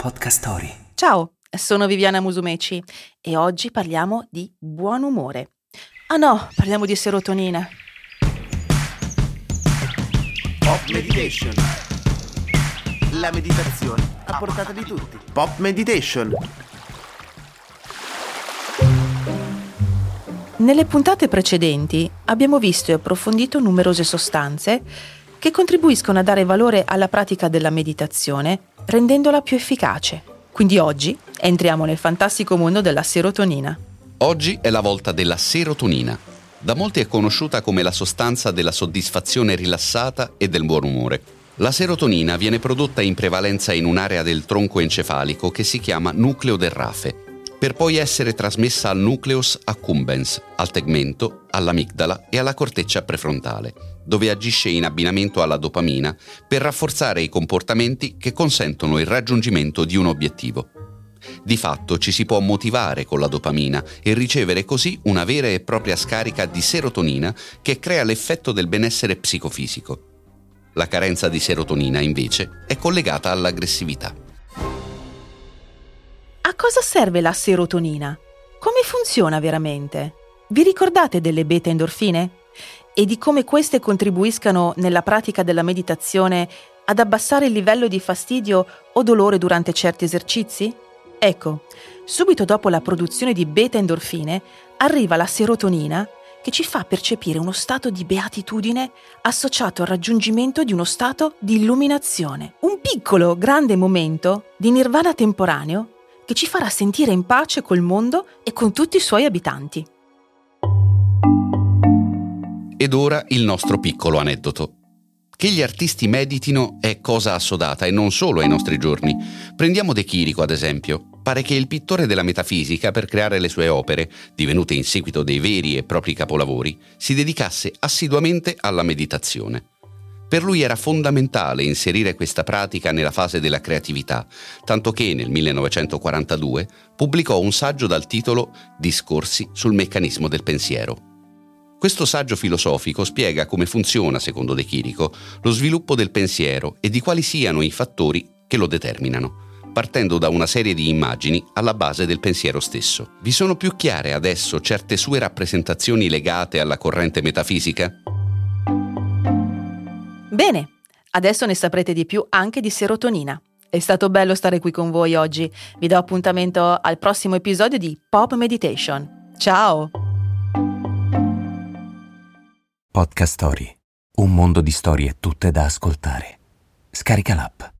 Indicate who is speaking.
Speaker 1: Podcast Story.
Speaker 2: Ciao, sono Viviana Musumeci e oggi parliamo di buon umore. Ah no, parliamo di serotonina.
Speaker 3: Pop Meditation. La meditazione a portata di tutti. Pop Meditation.
Speaker 2: Nelle puntate precedenti abbiamo visto e approfondito numerose sostanze che contribuiscono a dare valore alla pratica della meditazione rendendola più efficace. Quindi oggi entriamo nel fantastico mondo della serotonina.
Speaker 4: Oggi è la volta della serotonina. Da molti è conosciuta come la sostanza della soddisfazione rilassata e del buon umore. La serotonina viene prodotta in prevalenza in un'area del tronco encefalico che si chiama nucleo del rafe, per poi essere trasmessa al nucleus accumbens, al tegmento, all'amigdala e alla corteccia prefrontale, dove agisce in abbinamento alla dopamina per rafforzare i comportamenti che consentono il raggiungimento di un obiettivo. Di fatto ci si può motivare con la dopamina e ricevere così una vera e propria scarica di serotonina che crea l'effetto del benessere psicofisico. La carenza di serotonina, invece, è collegata all'aggressività.
Speaker 2: Cosa serve la serotonina? Come funziona veramente? Vi ricordate delle beta endorfine? E di come queste contribuiscano nella pratica della meditazione ad abbassare il livello di fastidio o dolore durante certi esercizi? Ecco, subito dopo la produzione di beta endorfine arriva la serotonina che ci fa percepire uno stato di beatitudine associato al raggiungimento di uno stato di illuminazione. Un piccolo, grande momento di nirvana temporaneo che ci farà sentire in pace col mondo e con tutti i suoi abitanti.
Speaker 4: Ed ora il nostro piccolo aneddoto. Che gli artisti meditino è cosa assodata e non solo ai nostri giorni. Prendiamo De Chirico, ad esempio. Pare che il pittore della metafisica, per creare le sue opere, divenute in seguito dei veri e propri capolavori, si dedicasse assiduamente alla meditazione. Per lui era fondamentale inserire questa pratica nella fase della creatività, tanto che nel 1942 pubblicò un saggio dal titolo Discorsi sul meccanismo del pensiero. Questo saggio filosofico spiega come funziona, secondo De Chirico, lo sviluppo del pensiero e di quali siano i fattori che lo determinano partendo da una serie di immagini alla base del pensiero stesso. Vi sono più chiare adesso certe sue rappresentazioni legate alla corrente metafisica?
Speaker 2: Bene, adesso ne saprete di più anche di serotonina. È stato bello stare qui con voi oggi. Vi do appuntamento al prossimo episodio di Pop Meditation. Ciao!
Speaker 1: Podcast Story. Un mondo di storie tutte da ascoltare. Scarica l'app.